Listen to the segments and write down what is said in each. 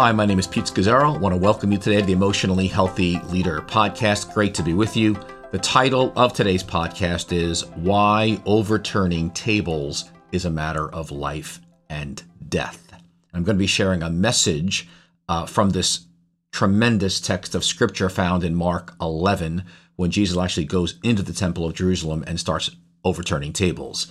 Hi, my name is Pete Scazzero. I want to welcome you today to the Emotionally Healthy Leader podcast. Great to be with you. The title of today's podcast is Why Overturning Tables is a Matter of Life and Death. I'm going to be sharing a message uh, from this tremendous text of scripture found in Mark 11 when Jesus actually goes into the temple of Jerusalem and starts overturning tables.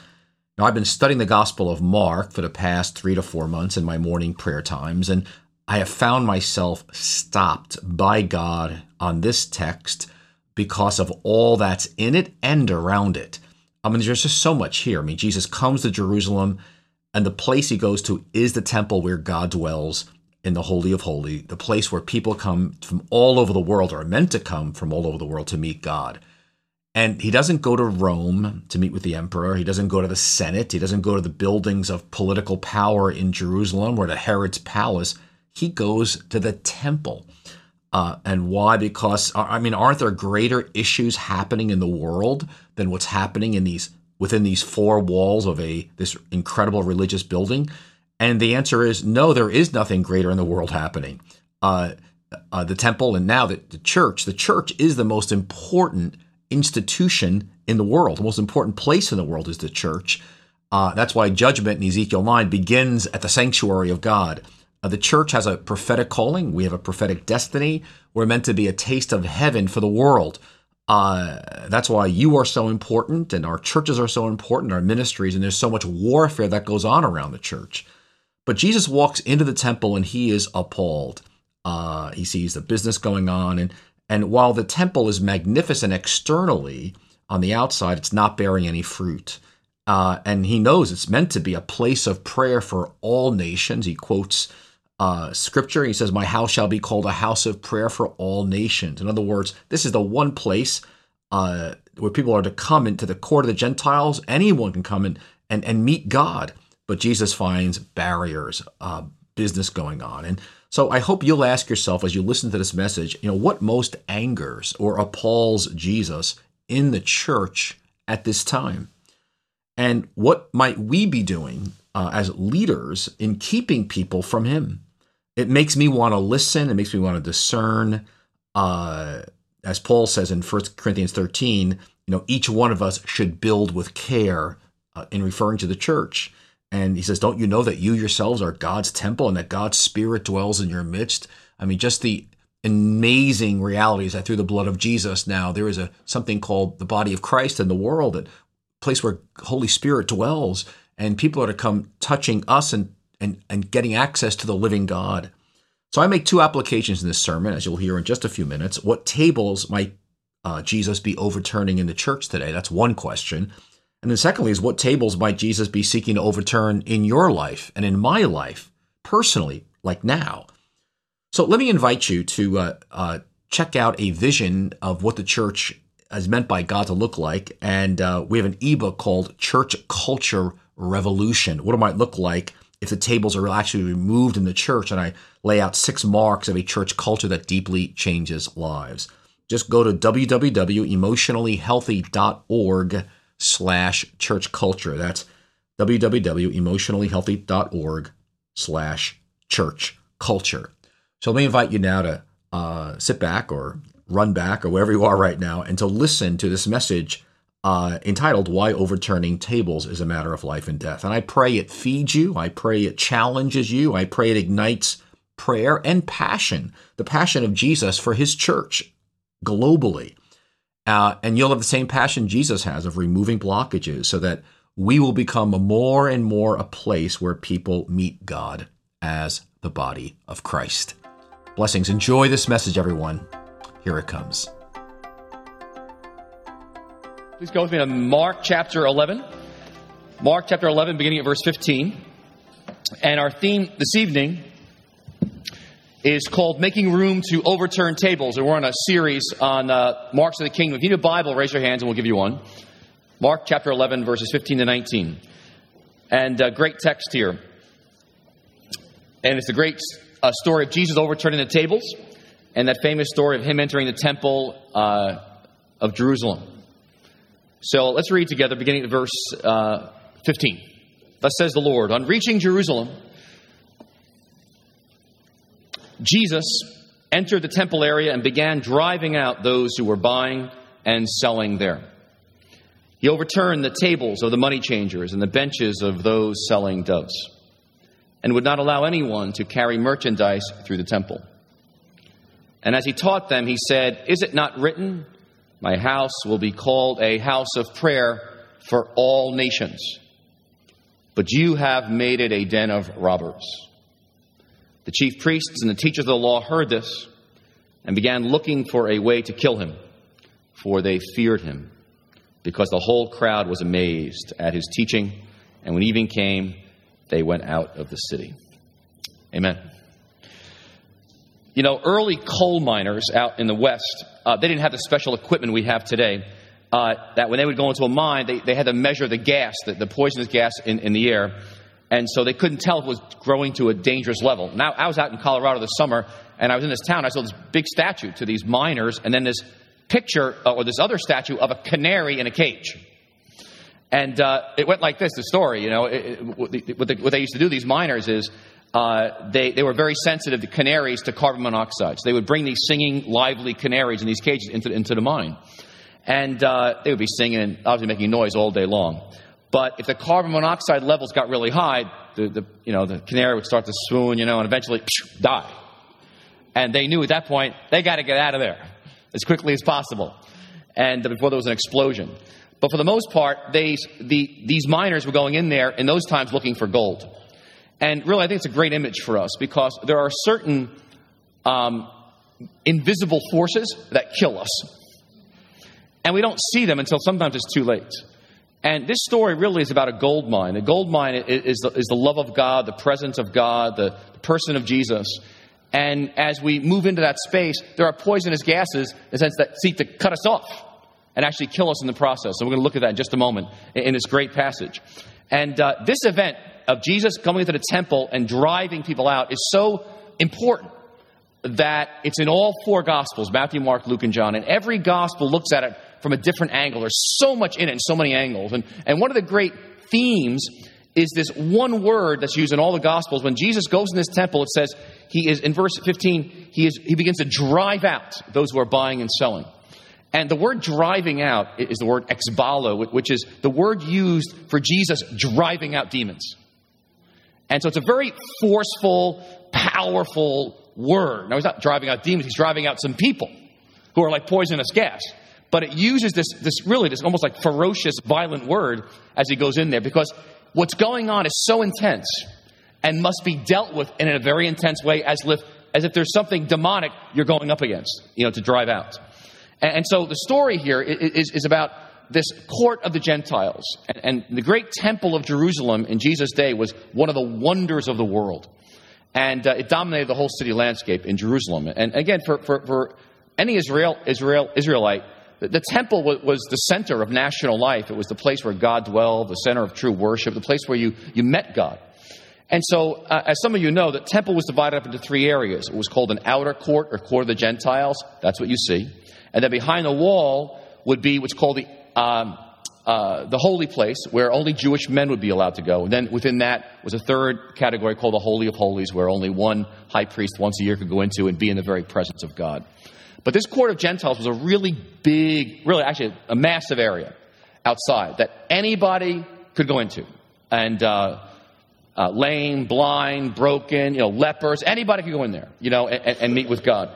Now, I've been studying the Gospel of Mark for the past three to four months in my morning prayer times, and I have found myself stopped by God on this text because of all that's in it and around it. I mean, there's just so much here. I mean, Jesus comes to Jerusalem, and the place he goes to is the temple where God dwells in the Holy of Holies, the place where people come from all over the world, or are meant to come from all over the world to meet God. And he doesn't go to Rome to meet with the emperor. He doesn't go to the Senate. He doesn't go to the buildings of political power in Jerusalem or to Herod's palace he goes to the temple. Uh, and why? Because uh, I mean, aren't there greater issues happening in the world than what's happening in these within these four walls of a this incredible religious building? And the answer is no. There is nothing greater in the world happening. Uh, uh, the temple and now the, the church. The church is the most important institution in the world. The most important place in the world is the church. Uh, that's why judgment in Ezekiel 9 begins at the sanctuary of God. Uh, the church has a prophetic calling. We have a prophetic destiny. We're meant to be a taste of heaven for the world. Uh, that's why you are so important, and our churches are so important, our ministries, and there's so much warfare that goes on around the church. But Jesus walks into the temple and he is appalled. Uh, he sees the business going on, and and while the temple is magnificent externally, on the outside, it's not bearing any fruit. Uh, and he knows it's meant to be a place of prayer for all nations. He quotes uh, scripture. He says, My house shall be called a house of prayer for all nations. In other words, this is the one place uh, where people are to come into the court of the Gentiles. Anyone can come in and, and meet God. But Jesus finds barriers, uh, business going on. And so I hope you'll ask yourself as you listen to this message, you know, what most angers or appalls Jesus in the church at this time? And what might we be doing uh, as leaders in keeping people from him? It makes me want to listen. It makes me want to discern. Uh, as Paul says in 1 Corinthians 13, you know, each one of us should build with care uh, in referring to the church. And he says, Don't you know that you yourselves are God's temple and that God's spirit dwells in your midst? I mean, just the amazing realities that through the blood of Jesus now there is a something called the body of Christ in the world, a place where Holy Spirit dwells, and people are to come touching us and and, and getting access to the living God. So I make two applications in this sermon, as you'll hear in just a few minutes. What tables might uh, Jesus be overturning in the church today? That's one question. And then, secondly, is what tables might Jesus be seeking to overturn in your life and in my life personally, like now? So let me invite you to uh, uh, check out a vision of what the church is meant by God to look like. And uh, we have an ebook called Church Culture Revolution, what it might look like if the tables are actually removed in the church, and I lay out six marks of a church culture that deeply changes lives. Just go to www.emotionallyhealthy.org slash church culture. That's www.emotionallyhealthy.org slash church culture. So let me invite you now to uh, sit back or run back or wherever you are right now and to listen to this message uh, entitled Why Overturning Tables is a Matter of Life and Death. And I pray it feeds you. I pray it challenges you. I pray it ignites prayer and passion, the passion of Jesus for his church globally. Uh, and you'll have the same passion Jesus has of removing blockages so that we will become more and more a place where people meet God as the body of Christ. Blessings. Enjoy this message, everyone. Here it comes. Please go with me to Mark chapter 11. Mark chapter 11, beginning at verse 15. And our theme this evening is called Making Room to Overturn Tables. And we're on a series on uh, Marks of the Kingdom. If you need a Bible, raise your hands and we'll give you one. Mark chapter 11, verses 15 to 19. And uh, great text here. And it's a great uh, story of Jesus overturning the tables and that famous story of him entering the temple uh, of Jerusalem. So let's read together, beginning at verse uh, 15. Thus says the Lord On reaching Jerusalem, Jesus entered the temple area and began driving out those who were buying and selling there. He overturned the tables of the money changers and the benches of those selling doves, and would not allow anyone to carry merchandise through the temple. And as he taught them, he said, Is it not written, My house will be called a house of prayer for all nations? But you have made it a den of robbers. The chief priests and the teachers of the law heard this and began looking for a way to kill him, for they feared him, because the whole crowd was amazed at his teaching. And when evening came, they went out of the city. Amen. You know, early coal miners out in the West, uh, they didn't have the special equipment we have today. Uh, that when they would go into a mine, they, they had to measure the gas, the, the poisonous gas in, in the air. And so they couldn't tell if it was growing to a dangerous level. Now, I was out in Colorado this summer, and I was in this town. I saw this big statue to these miners, and then this picture, uh, or this other statue of a canary in a cage. And uh, it went like this the story, you know. It, it, what, the, what, they used to do, these miners, is uh, they, they were very sensitive to canaries to carbon monoxide. So they would bring these singing, lively canaries in these cages into, into the mine. And uh, they would be singing and obviously making noise all day long. But if the carbon monoxide levels got really high, the, the, you know, the canary would start to swoon, you know, and eventually phew, die. And they knew at that point they got to get out of there as quickly as possible, and before there was an explosion. But for the most part, they, the, these miners were going in there in those times looking for gold. And really, I think it's a great image for us because there are certain um, invisible forces that kill us. And we don't see them until sometimes it's too late. And this story really is about a gold mine. A gold mine is the, is the love of God, the presence of God, the, person of Jesus. And as we move into that space, there are poisonous gases in the sense that seek to cut us off and actually kill us in the process. So we're going to look at that in just a moment in this great passage. And uh, this event of Jesus coming into the temple and driving people out is so important that it's in all four Gospels Matthew, Mark, Luke, and John. And every Gospel looks at it from a different angle. There's so much in it and so many angles. And, and one of the great themes is this one word that's used in all the Gospels. When Jesus goes in this temple, it says he is, in verse 15, he, is, he begins to drive out those who are buying and selling. And the word driving out is the word ekballo, which is the word used for Jesus driving out demons. And so it's a very forceful, powerful word. Now, he's not driving out demons, he's driving out some people who are like poisonous gas. But it uses this, this really, this almost like ferocious, violent word as he goes in there because what's going on is so intense and must be dealt with in a very intense way as if, as if there's something demonic you're going up against, you know, to drive out. And, and so the story here is, is about this court of the Gentiles. And, and the great temple of Jerusalem in Jesus' day was one of the wonders of the world. And uh, it dominated the whole city landscape in Jerusalem. And again, for, for, for any Israel, Israel, Israelite, the, the temple was, was, the center of national life. It was the place where God dwelled, the center of true worship, the place where you, you met God. And so, uh, as some of you know, the temple was divided up into three areas. It was called an outer court or court of the Gentiles. That's what you see. And then behind the wall would be what's called the um, uh, the holy place, where only Jewish men would be allowed to go. And then within that was a third category called the Holy of Holies, where only one high priest once a year could go into and be in the very presence of God. But this court of Gentiles was a really big, really actually a massive area outside that anybody could go into. And uh, uh, lame, blind, broken, you know, lepers, anybody could go in there, you know, and, and meet with God.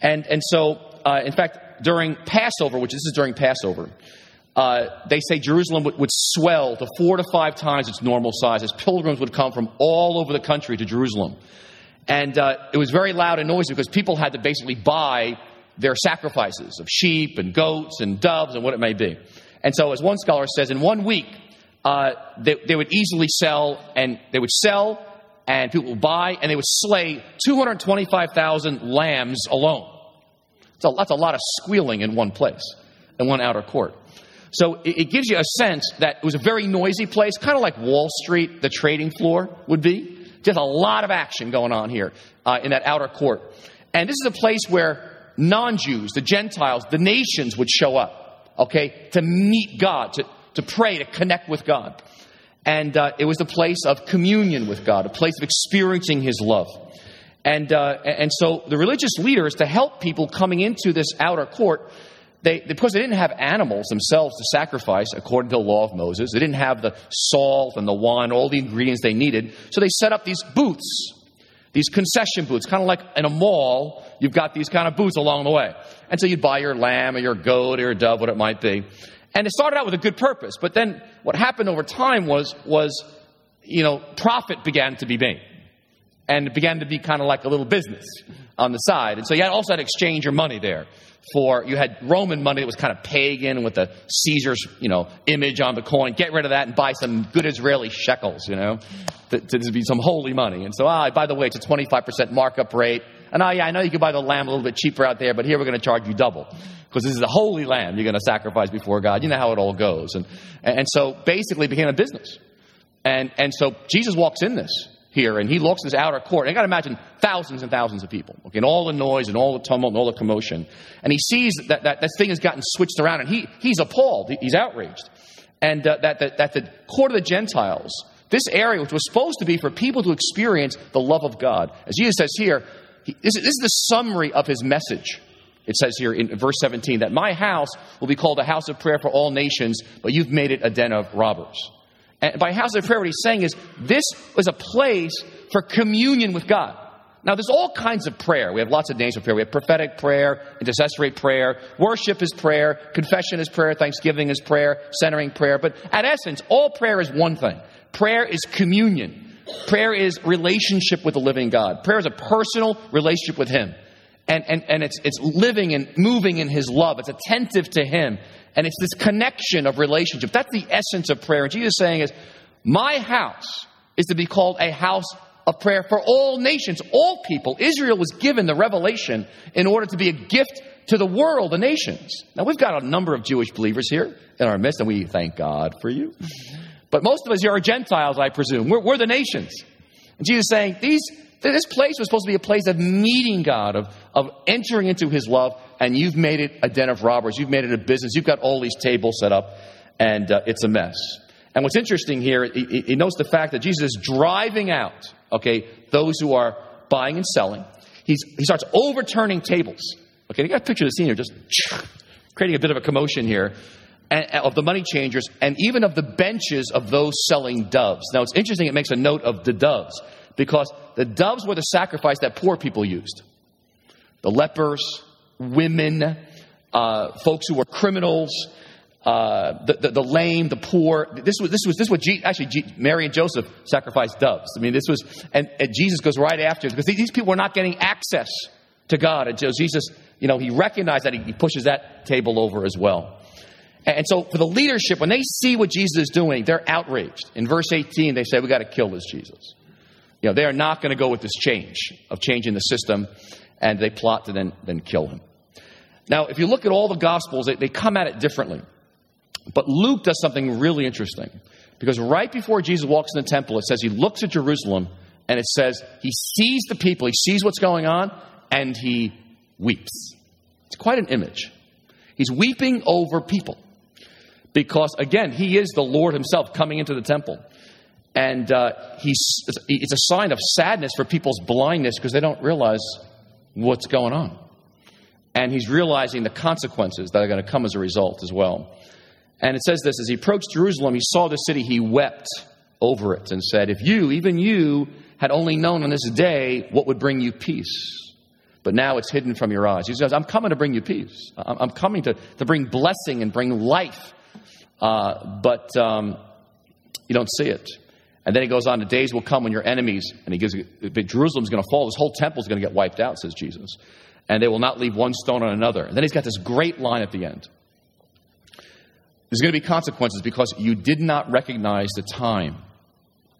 And, and so, uh, in fact, during Passover, which this is during Passover, uh, they say Jerusalem would, would, swell to four to five times its normal size as pilgrims would come from all over the country to Jerusalem. And uh, it was very loud and noisy because people had to basically buy their sacrifices of sheep and goats and doves and what it may be. And so, as one scholar says, in one week, uh, they, they would easily sell, and they would sell, and people would buy, and they would slay 225,000 lambs alone. So that's a lot of squealing in one place, in one outer court. So it, it gives you a sense that it was a very noisy place, kind of like Wall Street, the trading floor would be. Just a lot of action going on here uh, in that outer court. And this is a place where non Jews, the Gentiles, the nations would show up, okay, to meet God, to, to pray, to connect with God. And uh, it was a place of communion with God, a place of experiencing His love. And, uh, and so the religious leaders, to help people coming into this outer court, they, because they didn't have animals themselves to sacrifice according to the law of Moses, they didn't have the salt and the wine, all the ingredients they needed. So they set up these booths, these concession booths, kind of like in a mall, you've got these kind of booths along the way. And so you'd buy your lamb or your goat or your dove, what it might be. And it started out with a good purpose, but then what happened over time was, was you know, profit began to be made and it began to be kind of like a little business on the side. And so you had also had to exchange your money there for you had Roman money that was kind of pagan with the Caesar's you know image on the coin. Get rid of that and buy some good Israeli shekels, you know, to, to be some holy money. And so, ah, by the way, it's a twenty five percent markup rate. And oh yeah, I know you can buy the lamb a little bit cheaper out there, but here we're going to charge you double because this is a holy lamb you're going to sacrifice before God. You know how it all goes. And and so basically, became a business. And and so Jesus walks in this here, and he looks at this outer court. And I got to imagine thousands and thousands of people, okay, and all the noise and all the tumult and all the commotion. And he sees that that, that thing has gotten switched around, and he, he's appalled. He's outraged. And uh, that, that, that the court of the Gentiles, this area which was supposed to be for people to experience the love of God, as Jesus says here, he, this, this is the summary of his message. It says here in verse 17 that my house will be called a house of prayer for all nations, but you've made it a den of robbers. And by house of prayer, what he's saying is this was a place for communion with God. Now, there's all kinds of prayer. We have lots of names of prayer. We have prophetic prayer, intercessory prayer, worship is prayer, confession is prayer, thanksgiving is prayer, centering prayer. But at essence, all prayer is one thing prayer is communion. Prayer is relationship with the living God. Prayer is a personal relationship with Him. And, and, and it's, it's living and moving in His love. It's attentive to Him. And it's this connection of relationship. That's the essence of prayer. And Jesus is saying is, my house is to be called a house of prayer for all nations, all people. Israel was given the revelation in order to be a gift to the world, the nations. Now, we've got a number of Jewish believers here in our midst, and we thank God for you. But most of us here are Gentiles, I presume. We're, we're the nations. And Jesus is saying, these, this place was supposed to be a place of meeting God, of, of entering into His love, and you've made it a den of robbers. You've made it a business. You've got all these tables set up, and uh, it's a mess. And what's interesting here, he, he knows the fact that Jesus is driving out, okay, those who are buying and selling. He's, he starts overturning tables. Okay, you got to picture the scene here, just creating a bit of a commotion here of the money changers and even of the benches of those selling doves. Now, it's interesting, it makes a note of the doves because the doves were the sacrifice that poor people used. The lepers, women, uh, folks who were criminals, uh, the, the, the, lame, the poor. This was this was this was actually Mary and Joseph sacrificed doves. I mean, this was and, and Jesus goes right after because these people were not getting access to God, and so Jesus, you know, he recognized that he, he pushes that table over as well. And, so for the leadership, when they see what Jesus is doing, they're outraged. In verse 18, they say, "We got to kill this Jesus." You know, they are not going to go with this change of changing the system, and they plot to then then kill him. Now, if you look at all the Gospels, they, they come at it differently. But Luke does something really interesting. Because right before Jesus walks in the temple, it says he looks at Jerusalem and it says he sees the people, he sees what's going on, and he weeps. It's quite an image. He's weeping over people. Because, again, he is the Lord himself coming into the temple. And uh, he's, it's a sign of sadness for people's blindness because they don't realize what's going on and he's realizing the consequences that are going to come as a result as well. And it says this as he approached Jerusalem, he saw the city, he wept over it and said, If you, even you, had only known on this day what would bring you peace, but now it's hidden from your eyes. He says, I'm coming to bring you peace. I'm coming to, to bring blessing and bring life, uh, but um, you don't see it. And then he goes on, the days will come when your enemies, and he gives, Jerusalem's going to fall, this whole temple is going to get wiped out, says Jesus and they will not leave one stone on another. And then he's got this great line at the end. There's going to be consequences because you did not recognize the time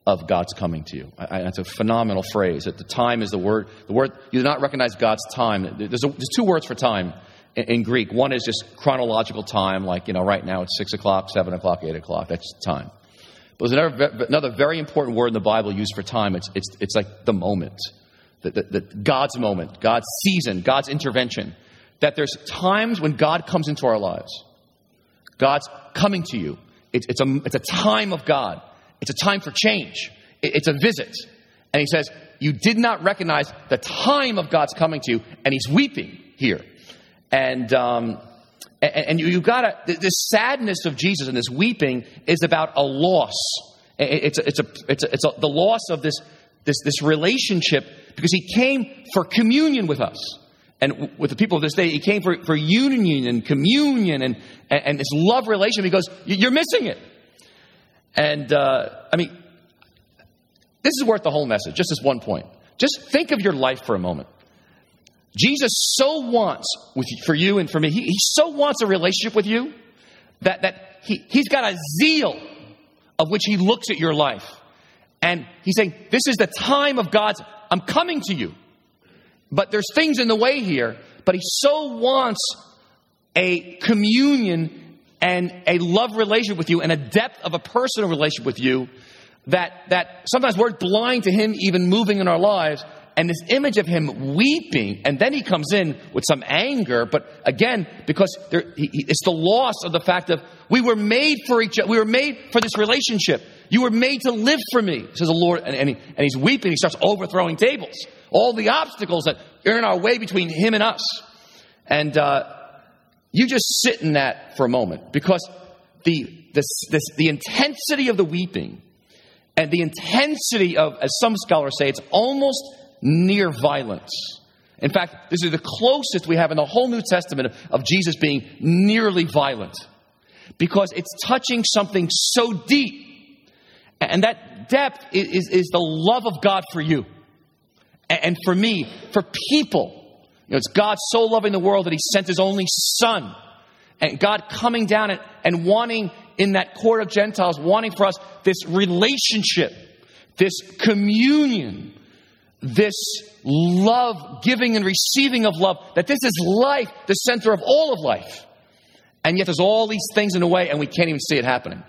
of God's coming to you. I, that's a phenomenal phrase. That the time is the word. The word you do not recognize God's time. There's, a, there's two words for time in, Greek. One is just chronological time, like you know, right now it's six o'clock, seven o'clock, eight o'clock. That's time. But there's another, another very important word in the Bible used for time. It's, it's, it's like the moment the, the, the God's moment, God's season, God's intervention. That there's times when God comes into our lives. God's coming to you. It's, it's, a, it's a time of God. It's a time for change. It, it's a visit. And he says, You did not recognize the time of God's coming to you. And he's weeping here. And, um, and, you, you gotta, this sadness of Jesus and this weeping is about a loss. It's, a, it's, a, it's, a, it's a, the loss of this, this, this relationship because he came for communion with us. And with the people of this day, he came for, for union and communion and, and, and this love relationship. He goes, You're missing it. And, uh, I mean, this is worth the whole message, just this one point. Just think of your life for a moment. Jesus so wants, with, for you and for me, he, he so wants a relationship with you that, that he, he's got a zeal of which he looks at your life. And he's saying, This is the time of God's, I'm coming to you. But there's things in the way here, but he so wants a communion and a love relationship with you and a depth of a personal relationship with you that, that sometimes we're blind to him even moving in our lives and this image of him weeping, and then he comes in with some anger, but again, because there, he, it's the loss of the fact of we were made for each other, we were made for this relationship. You were made to live for me, says the Lord, and, and, he, and he's weeping. He starts overthrowing tables, all the obstacles that are in our way between him and us. And uh, you just sit in that for a moment because the, this, this, the intensity of the weeping and the intensity of, as some scholars say, it's almost near violence. In fact, this is the closest we have in the whole New Testament of Jesus being nearly violent because it's touching something so deep. And that depth is, is, the love of God for you and for me, for people. You know, it's God so loving the world that He sent His only Son. And God coming down and, and wanting in that court of Gentiles, wanting for us this relationship, this communion this love, giving and receiving of love, that this is life, the center of all of life. And yet there's all these things in the way, and we can't even see it happening.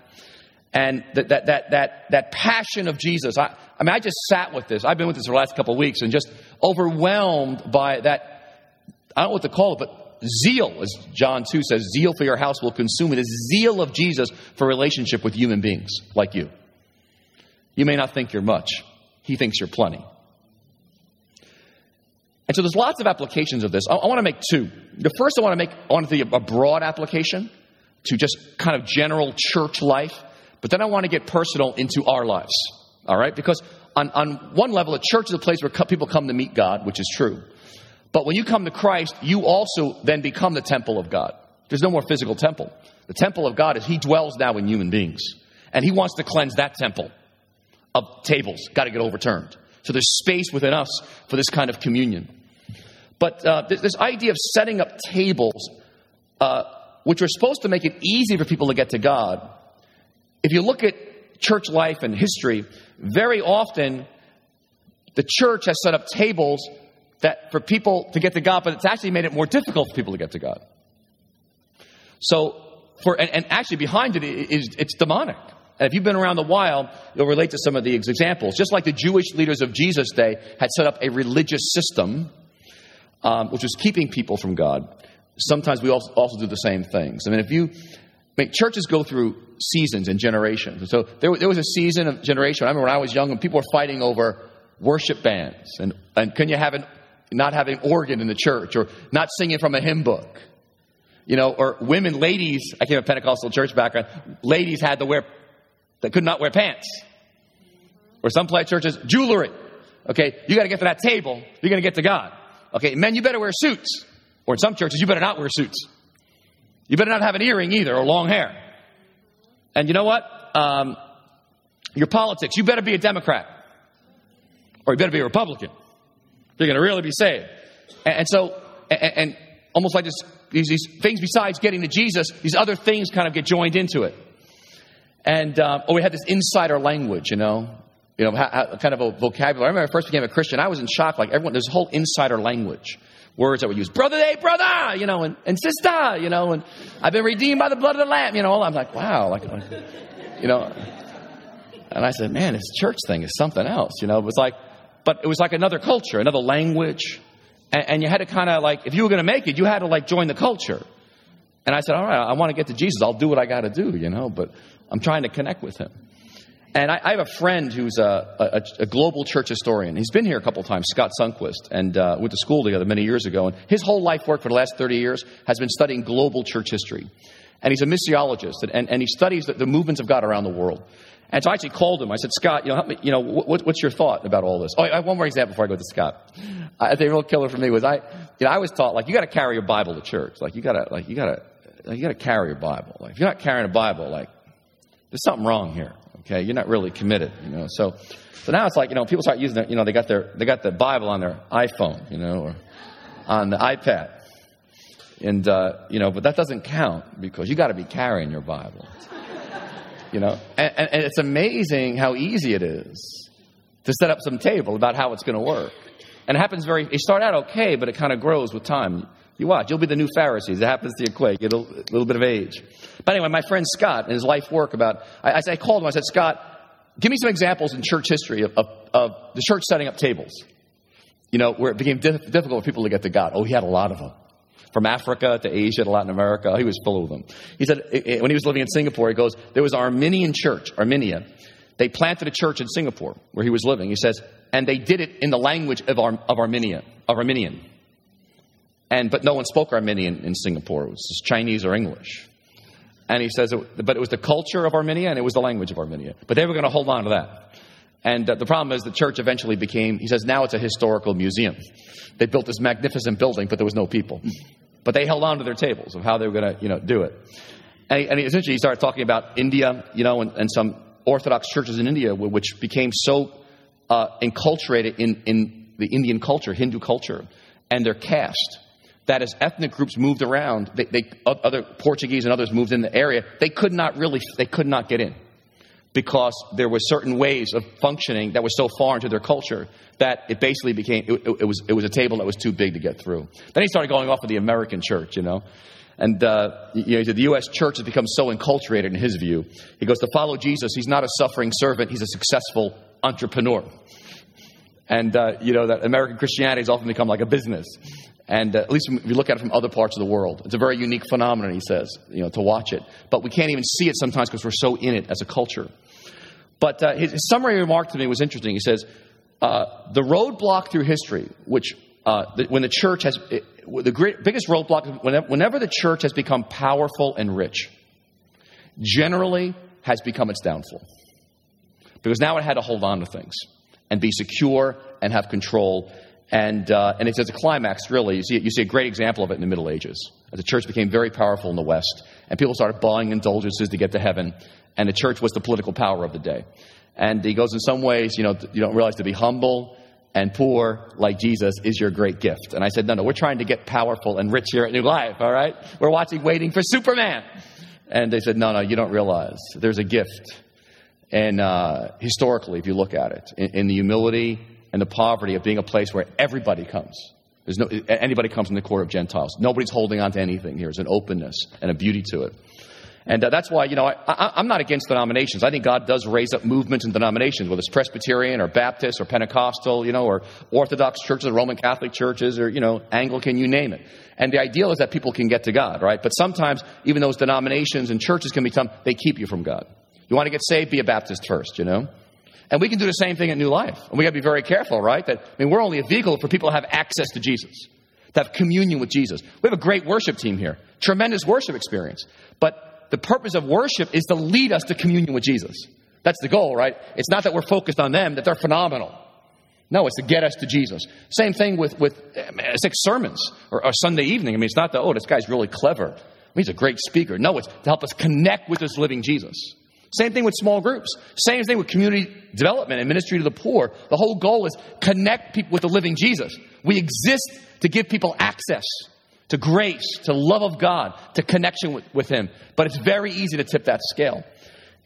And that, that, that, that, that passion of Jesus, I, I mean, I just sat with this. I've been with this for the last couple of weeks and just overwhelmed by that. I don't know what to call it, but zeal, as John 2 says, zeal for your house will consume it. Zeal of Jesus for relationship with human beings like you. You may not think you're much, he thinks you're plenty. And so there's lots of applications of this. I, I want to make two. The first I want to make, do a broad application to just kind of general church life, but then I want to get personal into our lives. All right? Because on, on one level, a church is a place where people come to meet God, which is true. But when you come to Christ, you also then become the temple of God. There's no more physical temple. The temple of God is He dwells now in human beings. And He wants to cleanse that temple of tables. Got to get overturned. So there's space within us for this kind of communion. But uh, this, this, idea of setting up tables, uh, which are supposed to make it easy for people to get to God, if you look at church life and history, very often the church has set up tables that for people to get to God, but it's actually made it more difficult for people to get to God. So, for and, and actually behind it is it's demonic. And if you've been around a while, you'll relate to some of these examples. Just like the Jewish leaders of Jesus' day had set up a religious system um, which is keeping people from God, sometimes we also, also do the same things. I mean, if you make churches go through seasons and generations. So there, there was a season of generation. I remember when I was young and people were fighting over worship bands and, and can you have an, not having organ in the church or not singing from a hymn book. You know, or women, ladies, I came from a Pentecostal church background, ladies had to wear, that could not wear pants. Or some play churches, jewelry. Okay, you got to get to that table, you're going to get to God. Okay, men, you better wear suits. Or in some churches, you better not wear suits. You better not have an earring either or long hair. And you know what? Um, your politics, you better be a Democrat. Or you better be a Republican. You're going to really be saved. And, and so, and, and, almost like this, these, these, things besides getting to Jesus, these other things kind of get joined into it. And, um, oh, we had this insider language, you know you know, kind of a vocabulary. I remember I first became a Christian, I was in shock. Like everyone, there's a whole insider language. Words that we use, brother, hey, brother, you know, and, and sister, you know, and I've been redeemed by the blood of the Lamb, you know. I'm like, wow, like, you know. And I said, man, this church thing is something else, you know. It was like, but it was like another culture, another language. And, and you had to kind of like, if you were going to make it, you had to like join the culture. And I said, all right, I want to get to Jesus. I'll do what I got to do, you know, but I'm trying to connect with him. And I, I have a friend who's a, a, a, global church historian. He's been here a couple times, Scott Sunquist, and uh, went to school together many years ago. And his whole life work for the last 30 years has been studying global church history. And he's a missiologist, and, and, and he studies the, the, movements of God around the world. And so I actually called him. I said, Scott, you know, me, you know what, what's your thought about all this? Oh, I have one more example before I go to Scott. I think a real killer for me was I, you know, I was taught like you got to carry your Bible to church. Like you got to, like you got to, like, you got to carry your Bible. Like if you're not carrying a Bible, like there's something wrong here. Okay, you're not really committed, you know. So, so now it's like you know people start using it. You know, they got their they got the Bible on their iPhone, you know, or on the iPad, and uh, you know, but that doesn't count because you got to be carrying your Bible. You know, and, and it's amazing how easy it is to set up some table about how it's going to work. And it happens very, it start out okay, but it kind of grows with time. You watch, you'll be the new Pharisees. It happens to you quick. Get a little bit of age. But anyway, my friend Scott and his life work about, I, I called him, I said, Scott, give me some examples in church history of, of, of the church setting up tables. You know, where it became diff- difficult for people to get to God. Oh, he had a lot of them. From Africa to Asia to Latin America, he was full of them. He said, when he was living in Singapore, he goes, there was an Armenian church, Armenia. They planted a church in Singapore where he was living. He says, and they did it in the language of, Ar- of Armenia, of Armenian. And, but no one spoke Armenian in Singapore. It was Chinese or English. And he says, it, but it was the culture of Armenia and it was the language of Armenia. But they were going to hold on to that. And uh, the problem is the church eventually became, he says, now it's a historical museum. They built this magnificent building, but there was no people. But they held on to their tables of how they were going to, you know, do it. And, he, and essentially he started talking about India, you know, and, and some Orthodox churches in India, which became so uh, enculturated in, in the Indian culture, Hindu culture, and their caste that as ethnic groups moved around, they, they, other Portuguese and others moved in the area, they could not really, they could not get in because there were certain ways of functioning that were so foreign into their culture that it basically became, it, it, was, it was a table that was too big to get through. Then he started going off of the American church, you know. And uh, you know, the U.S. church has become so enculturated in his view. He goes, to follow Jesus, he's not a suffering servant, he's a successful entrepreneur. And, uh, you know, that American Christianity has often become like a business. And uh, at least if you look at it from other parts of the world, it's a very unique phenomenon, he says, you know, to watch it. But we can't even see it sometimes because we're so in it as a culture. But uh, his, his, summary remark to me was interesting. He says, uh, the roadblock through history, which uh, the, when the church has, it, the great, biggest roadblock, whenever, whenever the church has become powerful and rich, generally has become its downfall. Because now it had to hold on to things and be secure and have control and, uh, and it's as a climax, really. You see, you see a great example of it in the Middle Ages. As the church became very powerful in the West, and people started buying indulgences to get to heaven, and the church was the political power of the day. And he goes, in some ways, you know, you don't realize to be humble and poor like Jesus is your great gift. And I said, no, no, we're trying to get powerful and rich here at New Life, all right? We're watching Waiting for Superman. And they said, no, no, you don't realize. There's a gift. And uh, historically, if you look at it, in, in the humility and the poverty of being a place where everybody comes. There's no, anybody comes in the court of Gentiles. Nobody's holding on to anything here. There's an openness and a beauty to it. And uh, that's why, you know, I, am not against denominations. I think God does raise up movements and denominations, whether it's Presbyterian or Baptist or Pentecostal, you know, or Orthodox churches, or Roman Catholic churches, or, you know, Anglican, you name it. And the ideal is that people can get to God, right? But sometimes, even those denominations and churches can become, they keep you from God. You want to get saved, be a Baptist first, you know? And we can do the same thing at New Life. And we got to be very careful, right? That I mean, we're only a vehicle for people to have access to Jesus, to have communion with Jesus. We have a great worship team here, tremendous worship experience. But the purpose of worship is to lead us to communion with Jesus. That's the goal, right? It's not that we're focused on them, that they're phenomenal. No, it's to get us to Jesus. Same thing with, with uh, six sermons or, or Sunday evening. I mean, it's not that, oh, this guy's really clever. I mean, he's a great speaker. No, it's to help us connect with this living Jesus. Same thing with small groups. Same thing with community development and ministry to the poor. The whole goal is connect people with the living Jesus. We exist to give people access to grace, to love of God, to connection with, with Him. But it's very easy to tip that scale.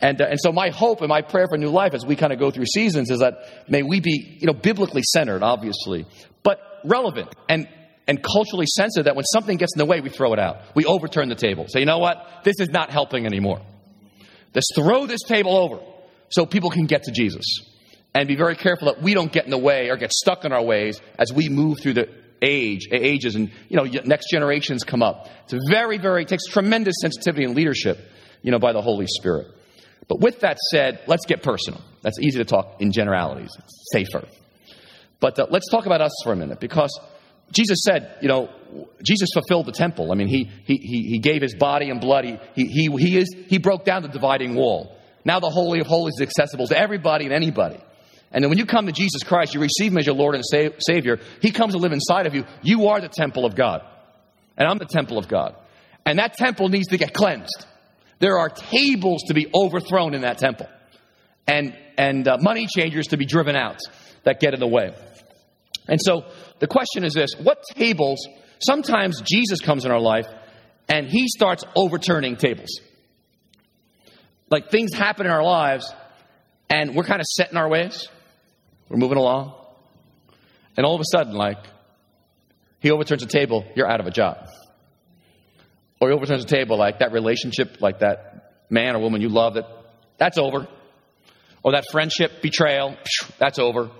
And, uh, and so my hope and my prayer for New Life as we kind of go through seasons is that may we be, you know, biblically centered, obviously, but relevant and, and culturally sensitive that when something gets in the way, we throw it out. We overturn the table. Say, you know what? This is not helping anymore. Let's throw this table over so people can get to Jesus. And be very careful that we don't get in the way or get stuck in our ways as we move through the age, ages and, you know, next generations come up. It's very, very, it takes tremendous sensitivity and leadership, you know, by the Holy Spirit. But with that said, let's get personal. That's easy to talk in generalities, it's safer. But uh, let's talk about us for a minute because Jesus said, you know, Jesus fulfilled the temple. I mean, he, he, he, gave his body and blood. He, he, he, he, is, he broke down the dividing wall. Now the Holy of Holies is accessible to everybody and anybody. And then when you come to Jesus Christ, you receive him as your Lord and Savior. He comes to live inside of you. You are the temple of God. And I'm the temple of God. And that temple needs to get cleansed. There are tables to be overthrown in that temple. And, and uh, money changers to be driven out that get in the way. And so the question is this what tables, sometimes Jesus comes in our life and he starts overturning tables. Like things happen in our lives and we're kind of set in our ways. We're moving along. And all of a sudden, like, he overturns a table, you're out of a job. Or he overturns a table, like that relationship, like that man or woman you love, that that's over. Or that friendship betrayal, that's over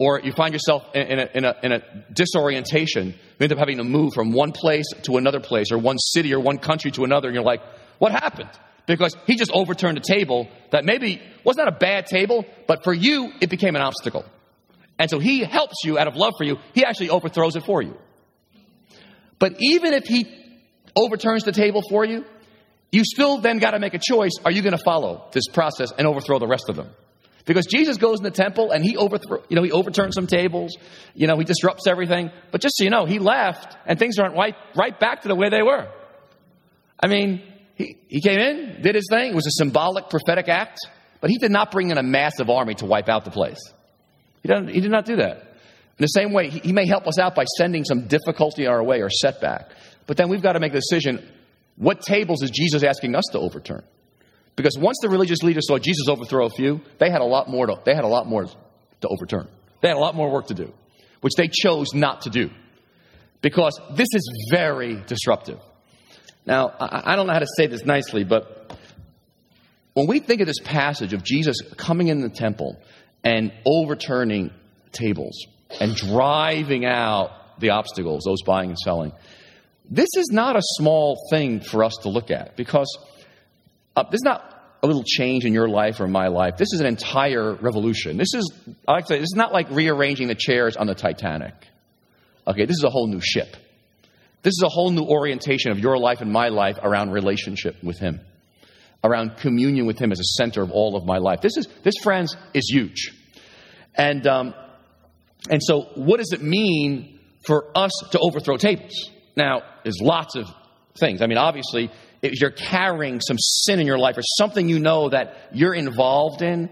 or you find yourself in a, in, a, in a, disorientation. You end up having to move from one place to another place, or one city or one country to another, and you're like, what happened? Because he just overturned a table that maybe was not a bad table, but for you, it became an obstacle. And so he helps you out of love for you, he actually overthrows it for you. But even if he overturns the table for you, you still then got to make a choice. Are you going to follow this process and overthrow the rest of them? Because Jesus goes in the temple and he overthrow, you know, he overturns some tables, you know, he disrupts everything. But just so you know, he left and things aren't right, right back to the way they were. I mean, he, he came in, did his thing. It was a symbolic prophetic act, but he did not bring in a massive army to wipe out the place. He, he did not do that. In the same way, he, he may help us out by sending some difficulty our way or setback. But then we've got to make a decision what tables is Jesus asking us to overturn? Because once the religious leaders saw Jesus overthrow a few, they had a lot more to, they had a lot more to overturn. They had a lot more work to do, which they chose not to do. Because this is very disruptive. Now, I, don't know how to say this nicely, but when we think of this passage of Jesus coming in the temple and overturning tables and driving out the obstacles, those buying and selling, this is not a small thing for us to look at because uh, this is not a little change in your life or my life. This is an entire revolution. This is, I like to say, this is not like rearranging the chairs on the Titanic. Okay, this is a whole new ship. This is a whole new orientation of your life and my life around relationship with Him, around communion with Him as a center of all of my life. This is, this, friends, is huge. And, um, and so, what does it mean for us to overthrow tables? Now, there's lots of things. I mean, obviously, you're carrying some sin in your life or something you know that you're involved in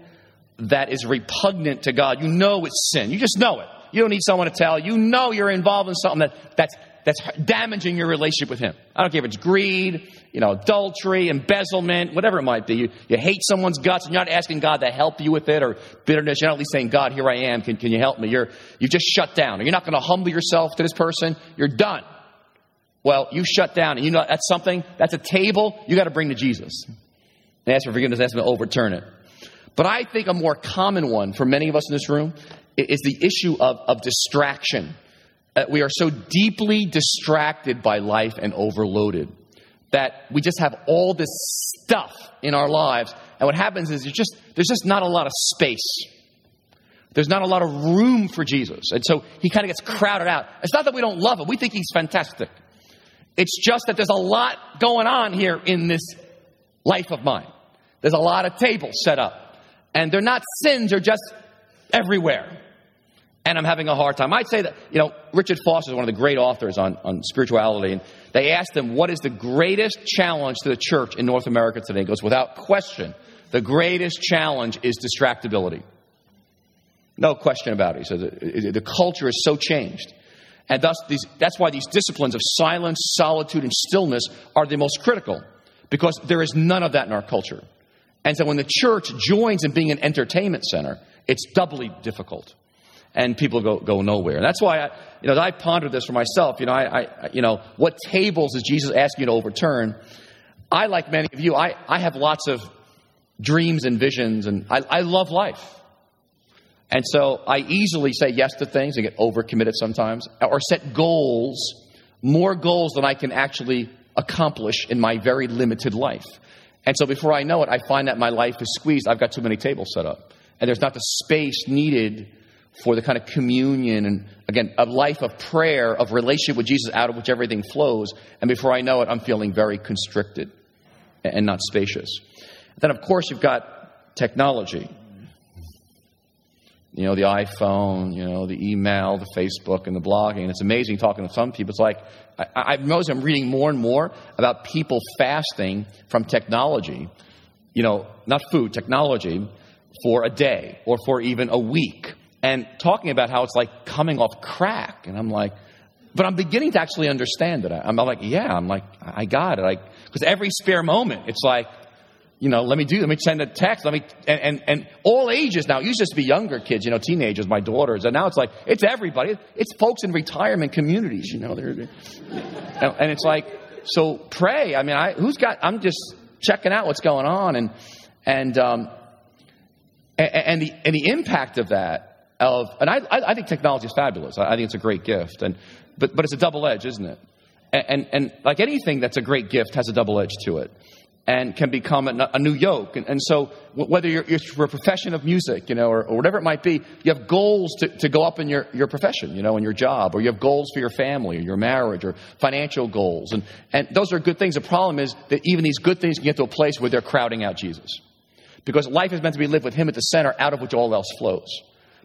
that is repugnant to God, you know it's sin. You just know it. You don't need someone to tell. You know you're involved in something that, that's, that's damaging your relationship with Him. I don't care if it's greed, you know, adultery, embezzlement, whatever it might be. You, you hate someone's guts and you're not asking God to help you with it or bitterness. You're not at least saying, God, here I am. Can, can you help me? You're, you've just shut down. You're not going to humble yourself to this person. You're done. Well, you shut down, and you know that's something, that's a table you got to bring to Jesus. And ask for forgiveness, ask him to overturn it. But I think a more common one for many of us in this room is the issue of, of distraction. Uh, we are so deeply distracted by life and overloaded that we just have all this stuff in our lives. And what happens is just, there's just not a lot of space. There's not a lot of room for Jesus. And so he kind of gets crowded out. It's not that we don't love him, we think he's fantastic. It's just that there's a lot going on here in this life of mine. There's a lot of tables set up. And they're not sins, they're just everywhere. And I'm having a hard time. I'd say that, you know, Richard Foster is one of the great authors on, on spirituality. And they asked him, what is the greatest challenge to the church in North America today? He goes, without question, the greatest challenge is distractibility. No question about it. He says, the culture is so changed. And thus, these, that's why these disciplines of silence, solitude, and stillness are the most critical, because there is none of that in our culture. And so when the church joins in being an entertainment center, it's doubly difficult. And people go, go nowhere. And that's why I, you know, I pondered this for myself. You know, I, I, you know, what tables is Jesus asking you to overturn? I, like many of you, I, I have lots of dreams and visions, and I, I love life. And so I easily say yes to things and get overcommitted sometimes, or set goals, more goals than I can actually accomplish in my very limited life. And so before I know it, I find that my life is squeezed. I've got too many tables set up. And there's not the space needed for the kind of communion and, again, a life of prayer, of relationship with Jesus out of which everything flows. And before I know it, I'm feeling very constricted and not spacious. Then, of course, you've got technology. You know, the iPhone, you know, the email, the Facebook, and the blogging. It's amazing talking to some people. It's like, I, noticed I'm reading more and more about people fasting from technology, you know, not food, technology, for a day or for even a week. And talking about how it's like coming off crack. And I'm like, but I'm beginning to actually understand it. I'm like, yeah, I'm like, I got it. Because every spare moment, it's like, you know, let me do, let me send a text, let me, and, and, and all ages now, it used to be younger kids, you know, teenagers, my daughters, and now it's like, it's everybody. It's folks in retirement communities, you know, they're, they're and it's like, so pray. I mean, I, who's got, I'm just checking out what's going on, and, and, um, and, and the, and the impact of that, of, and I, I think technology is fabulous. I, think it's a great gift, and, but, but it's a double edge, isn't it? And, and, and like anything that's a great gift has a double edge to it and can become a, new yoke. And, and so, whether you're, you're, for a profession of music, you know, or, or, whatever it might be, you have goals to, to go up in your, your profession, you know, in your job, or you have goals for your family, or your marriage, or financial goals. And, and those are good things. The problem is that even these good things can get to a place where they're crowding out Jesus. Because life is meant to be lived with Him at the center, out of which all else flows.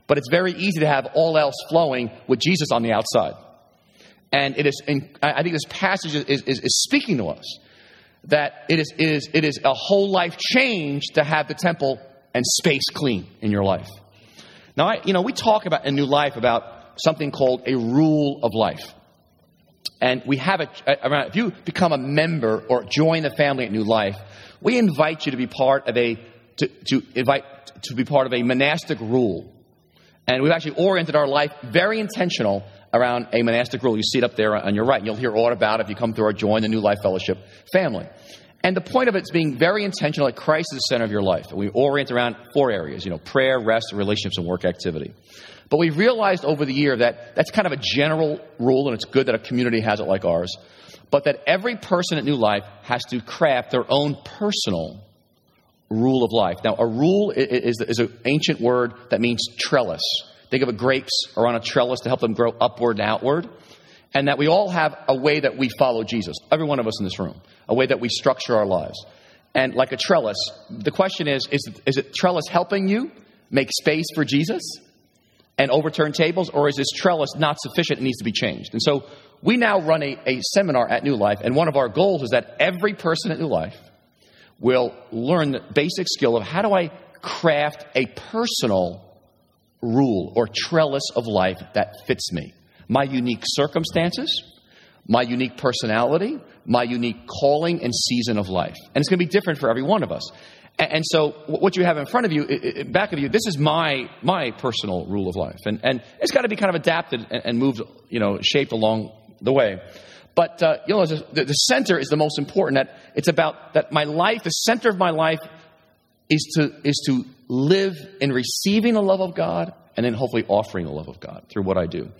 But it's very easy to have all else flowing with Jesus on the outside. And it is, I think this passage is, is, is speaking to us that it is, it, is, it is a whole life change to have the temple and space clean in your life. Now, I, you know, we talk about a new life about something called a rule of life. And we have it, around if you become a member or join the family at New Life, we invite you to be part of a, to, to invite, to be part of a monastic rule. And we've actually oriented our life very intentional around a monastic rule. You see it up there on your right. You'll hear all about it if you come through or join the New Life Fellowship family. And the point of it is being very intentional that Christ is the center of your life. We orient around four areas, you know, prayer, rest, relationships, and work activity. But we've realized over the year that that's kind of a general rule, and it's good that a community has it like ours, but that every person at New Life has to craft their own personal rule of life. Now, a rule is, is, is an ancient word that means trellis. Think of a grapes are on a trellis to help them grow upward and outward. And that we all have a way that we follow Jesus, every one of us in this room, a way that we structure our lives. And like a trellis, the question is is, is it trellis helping you make space for Jesus and overturn tables, or is this trellis not sufficient and needs to be changed? And so we now run a, a seminar at New Life, and one of our goals is that every person at New Life will learn the basic skill of how do I craft a personal rule or trellis of life that fits me. My unique circumstances, my unique personality, my unique calling and season of life. And it's going to be different for every one of us. And so, what you have in front of you, back of you, this is my my personal rule of life, and and it's got to be kind of adapted and moved, you know, shaped along the way. But uh, you know, the, the center is the most important. That it's about that my life, the center of my life, is to is to live in receiving the love of God and then hopefully offering the love of God through what I do.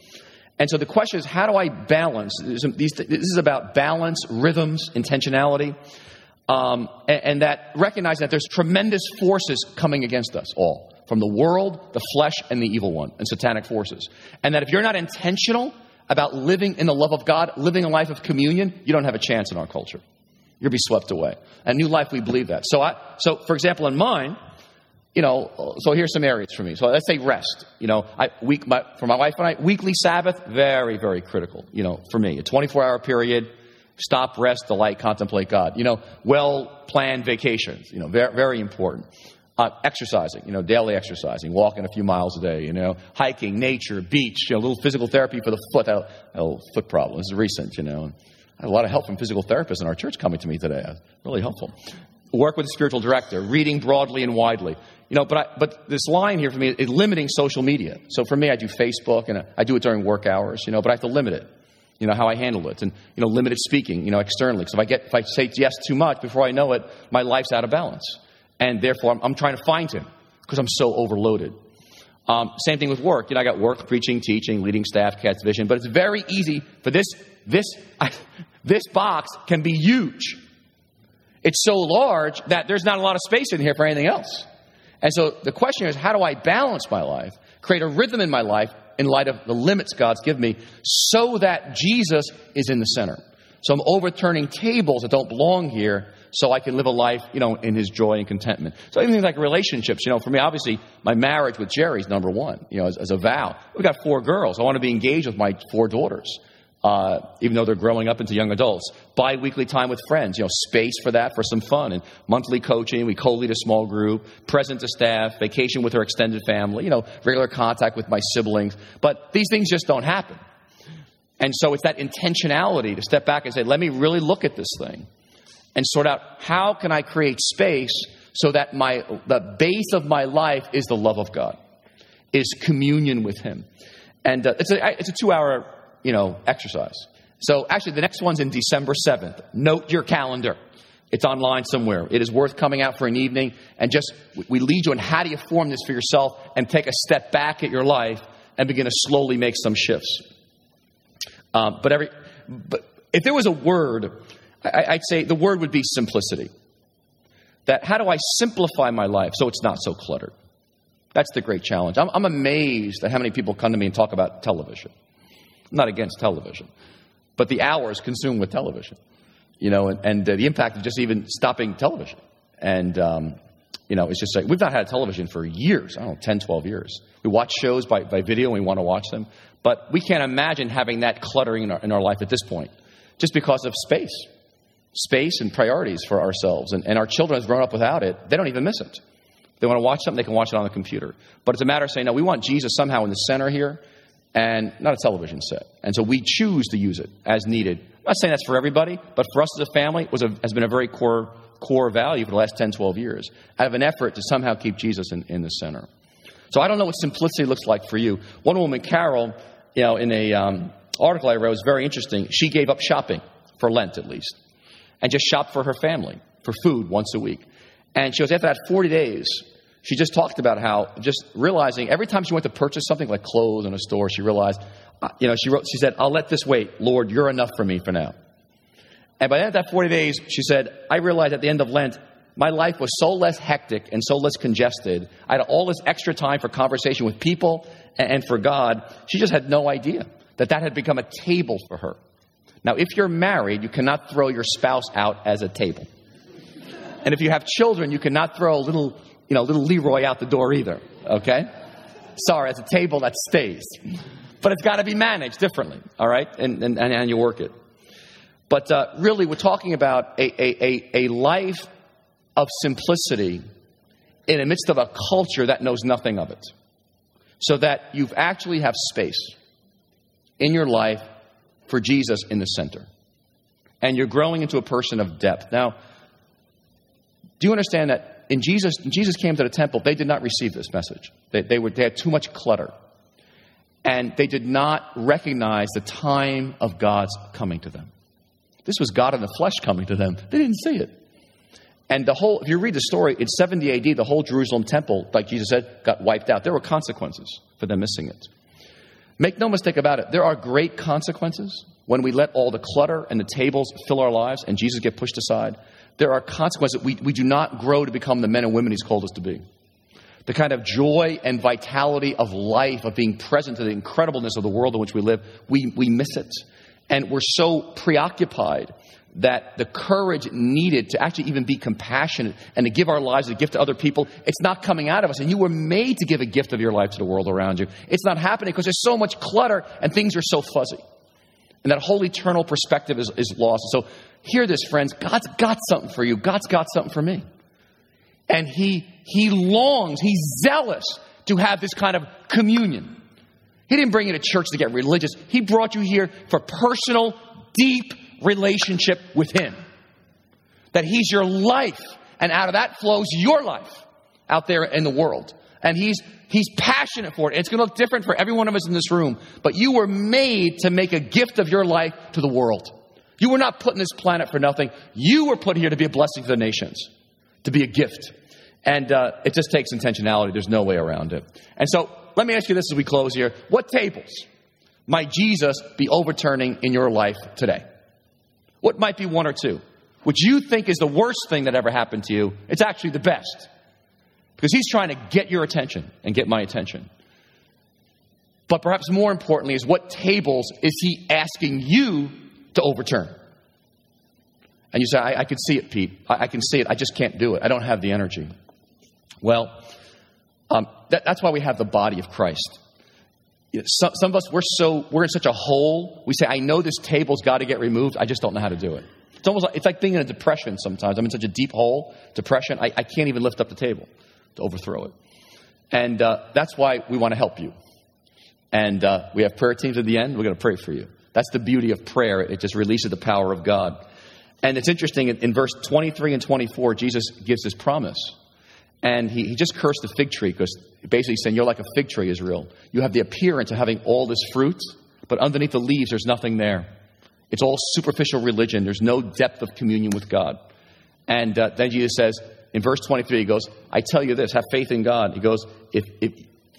And so the question is, how do I balance? This is about balance, rhythms, intentionality, um, and, and that recognizing that there's tremendous forces coming against us all from the world, the flesh, and the evil one, and satanic forces. And that if you're not intentional about living in the love of God, living a life of communion, you don't have a chance in our culture. You'll be swept away. And New Life, we believe that. So, I, so for example, in mine, you know, so here's some areas for me. So let's say rest. You know, I, week, my, for my wife and I, weekly Sabbath, very, very critical, you know, for me. A 24 hour period, stop, rest, delight, contemplate God. You know, well planned vacations, you know, very, very important. Uh, exercising, you know, daily exercising, walking a few miles a day, you know, hiking, nature, beach, you know, a little physical therapy for the foot. A little foot problem. This is recent, you know. I had a lot of help from physical therapists in our church coming to me today. Really helpful. Work with a spiritual director, reading broadly and widely. You know, but, I, but this line here for me is limiting social media. So for me, I do Facebook and I do it during work hours, you know, but I have to limit it, you know, how I handle it. And, you know, limited speaking, you know, externally. So if I, get, if I say yes too much, before I know it, my life's out of balance. And therefore, I'm, I'm trying to find him because I'm so overloaded. Um, same thing with work. You know, I got work, preaching, teaching, leading staff, cats vision, but it's very easy for this, this, I, this box can be huge It's so large that there's not a lot of space in here for anything else. And so the question is, how do I balance my life, create a rhythm in my life in light of the limits God's given me, so that Jesus is in the center? So I'm overturning tables that don't belong here so I can live a life, you know, in his joy and contentment. So even things like relationships, you know, for me, obviously, my marriage with Geri's number one, you know, as, as a vow. We've got four girls. I want to be engaged with my four daughters. Uh, even though they're growing up into young adults. Bi weekly time with friends, you know, space for that, for some fun, and monthly coaching. We co lead a small group, present to staff, vacation with our extended family, you know, regular contact with my siblings. But these things just don't happen. And so it's that intentionality to step back and say, let me really look at this thing and sort out how can I create space so that my the base of my life is the love of God, is communion with Him, and uh, it's a it's a two hour you know exercise. So actually, the next one's in December seventh. Note your calendar. It's online somewhere. It is worth coming out for an evening and just we lead you on how do you form this for yourself and take a step back at your life and begin to slowly make some shifts. Um, but every but if there was a word I, would say the word would be simplicity. That how do I simplify my life so it's not so cluttered? That's the great challenge. I'm, I'm amazed at how many people come to me and talk about television. Not against television, but the hours consumed with television, you know, and, and uh, the impact of just even stopping television. And, um, you know, it's just like we've not had television for years, I don't know, 10, 12 years. We watch shows by, by video and we want to watch them, but we can't imagine having that cluttering in our, in our life at this point just because of space space and priorities for ourselves. And, and our children have grown up without it, they don't even miss it. They want to watch something, they can watch it on the computer. But it's a matter of saying, no, we want Jesus somehow in the center here and not a television set. And so we choose to use it as needed. I'm not saying that's for everybody, but for us as a family, it was a, has been a very core, core value for the last 10, 12 years out of an effort to somehow keep Jesus in, in the center. So I don't know what simplicity looks like for you. One woman, Carol, you know, in a um, article I read was very interesting. She gave up shopping for Lent, at least and just shopped for her family for food once a week. And she was after that 40 days, she just talked about how just realizing every time she went to purchase something like clothes in a store, she realized, uh, you know, she wrote, she said, I'll let this wait. Lord, you're enough for me for now. And by the end of that 40 days, she said, I realized at the end of Lent, my life was so less hectic and so less congested. I had all this extra time for conversation with people and for God. She just had no idea that that had become a table for her. Now, if you're married, you cannot throw your spouse out as a table. And if you have children, you cannot throw a little, you know, little Leroy out the door either. Okay? Sorry, it's a table that stays. But it's got to be managed differently, all right? And, and, and you work it. But uh, really, we're talking about a, a, a, a life of simplicity in the midst of a culture that knows nothing of it. So that you actually have space in your life for Jesus in the center. And you're growing into a person of depth. Now, do you understand that in Jesus, Jesus came to the temple, they did not receive this message. They, they, were, they had too much clutter. And they did not recognize the time of God's coming to them. This was God in the flesh coming to them. They didn't see it. And the whole, if you read the story, in 70 AD, the whole Jerusalem temple, like Jesus said, got wiped out. There were consequences for them missing it. Make no mistake about it, there are great consequences when we let all the clutter and the tables fill our lives and Jesus get pushed aside. There are consequences. We, we do not grow to become the men and women He's called us to be. The kind of joy and vitality of life, of being present to the incredibleness of the world in which we live, we, we miss it. And we're so preoccupied that the courage needed to actually even be compassionate and to give our lives a gift to other people, it's not coming out of us. And you were made to give a gift of your life to the world around you. It's not happening because there's so much clutter and things are so fuzzy. And that whole eternal perspective is, is lost. So hear this, friends. God's got something for you. God's got something for me. And he, he longs, he's zealous to have this kind of communion. He didn't bring you to church to get religious. He brought you here for personal, deep relationship with Him. That He's your life, and out of that flows your life out there in the world. And He's He's passionate for it. It's going to look different for every one of us in this room, but you were made to make a gift of your life to the world. You were not put in this planet for nothing. You were put here to be a blessing to the nations, to be a gift. And uh, it just takes intentionality. There's no way around it. And so let me ask you this as we close here. What tables might Jesus be overturning in your life today? What might be one or two? which you think is the worst thing that ever happened to you, it's actually the best. Because he's trying to get your attention and get my attention. But perhaps more importantly, is what tables is he asking you to overturn? And you say, I, I can see it, Pete. I, I, can see it. I just can't do it. I don't have the energy. Well, um, that, that's why we have the body of Christ. Some, some, of us, we're so, we're in such a hole. We say, I know this table's got to get removed. I just don't know how to do it. It's almost like, it's like being in a depression sometimes. I'm in such a deep hole, depression, I, I can't even lift up the table to overthrow it. And uh, that's why we want to help you. And uh, we have prayer teams at the end. We're going to pray for you. That's the beauty of prayer. It just releases the power of God. And it's interesting, in, verse 23 and 24, Jesus gives this promise. And he, he just cursed the fig tree because basically saying, You're like a fig tree, Israel. You have the appearance of having all this fruit, but underneath the leaves, there's nothing there. It's all superficial religion. There's no depth of communion with God. And uh, then Jesus says, in verse 23, he goes, I tell you this, have faith in God. He goes, if, if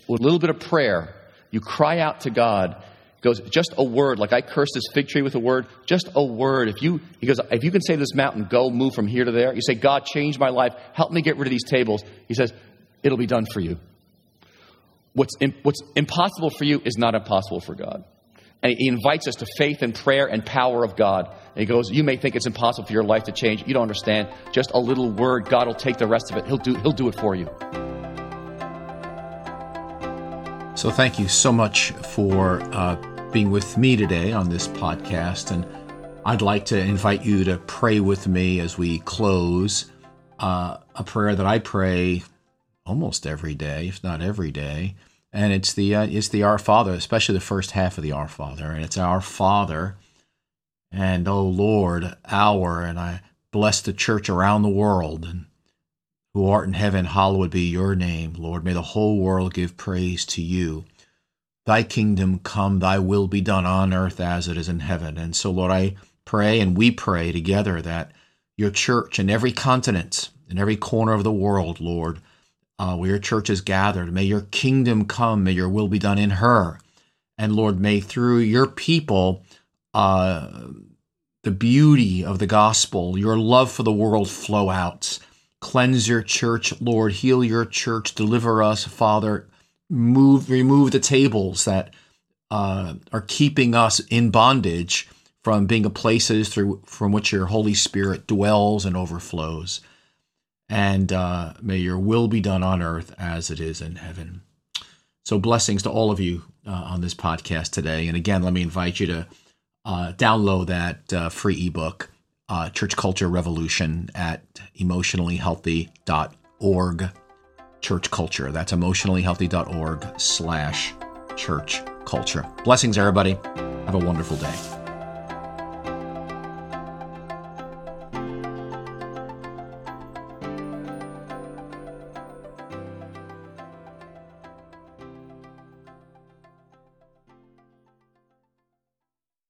with a little bit of prayer, you cry out to God goes, just a word, like I cursed this fig tree with a word, just a word. If you, he goes, if you can say to this mountain, go move from here to there, you say, God, change my life, help me get rid of these tables. He says, it'll be done for you. What's, what's impossible for you is not impossible for God. And he invites us to faith and prayer and power of God. And he goes, You may think it's impossible for your life to change. You don't understand. Just a little word, God will take the rest of it. He'll do, he'll do it for you. So, thank you so much for uh, being with me today on this podcast. And I'd like to invite you to pray with me as we close uh, a prayer that I pray almost every day, if not every day. And it's the uh, it's the Our Father, especially the first half of the Our Father, and it's Our Father, and oh Lord, our, and I bless the church around the world, and who art in heaven, hallowed be your name, Lord. May the whole world give praise to you. Thy kingdom come, thy will be done on earth as it is in heaven. And so, Lord, I pray and we pray together that your church in every continent, in every corner of the world, Lord, uh, where your church is gathered, may your kingdom come, may your will be done in her. And Lord, may through your people, uh, the beauty of the gospel, your love for the world flow out. Cleanse your church, Lord. Heal your church. Deliver us, Father move remove the tables that uh, are keeping us in bondage from being a places through from which your Holy Spirit dwells and overflows. And uh, may your will be done on earth as it is in heaven. So blessings to all of you uh, on this podcast today. And again, let me invite you to uh, download that uh, free ebook, uh, Church Culture Revolution, at emotionallyhealthy.org church culture. That's emotionallyhealthy.org slash church culture. Blessings, everybody. Have a wonderful day.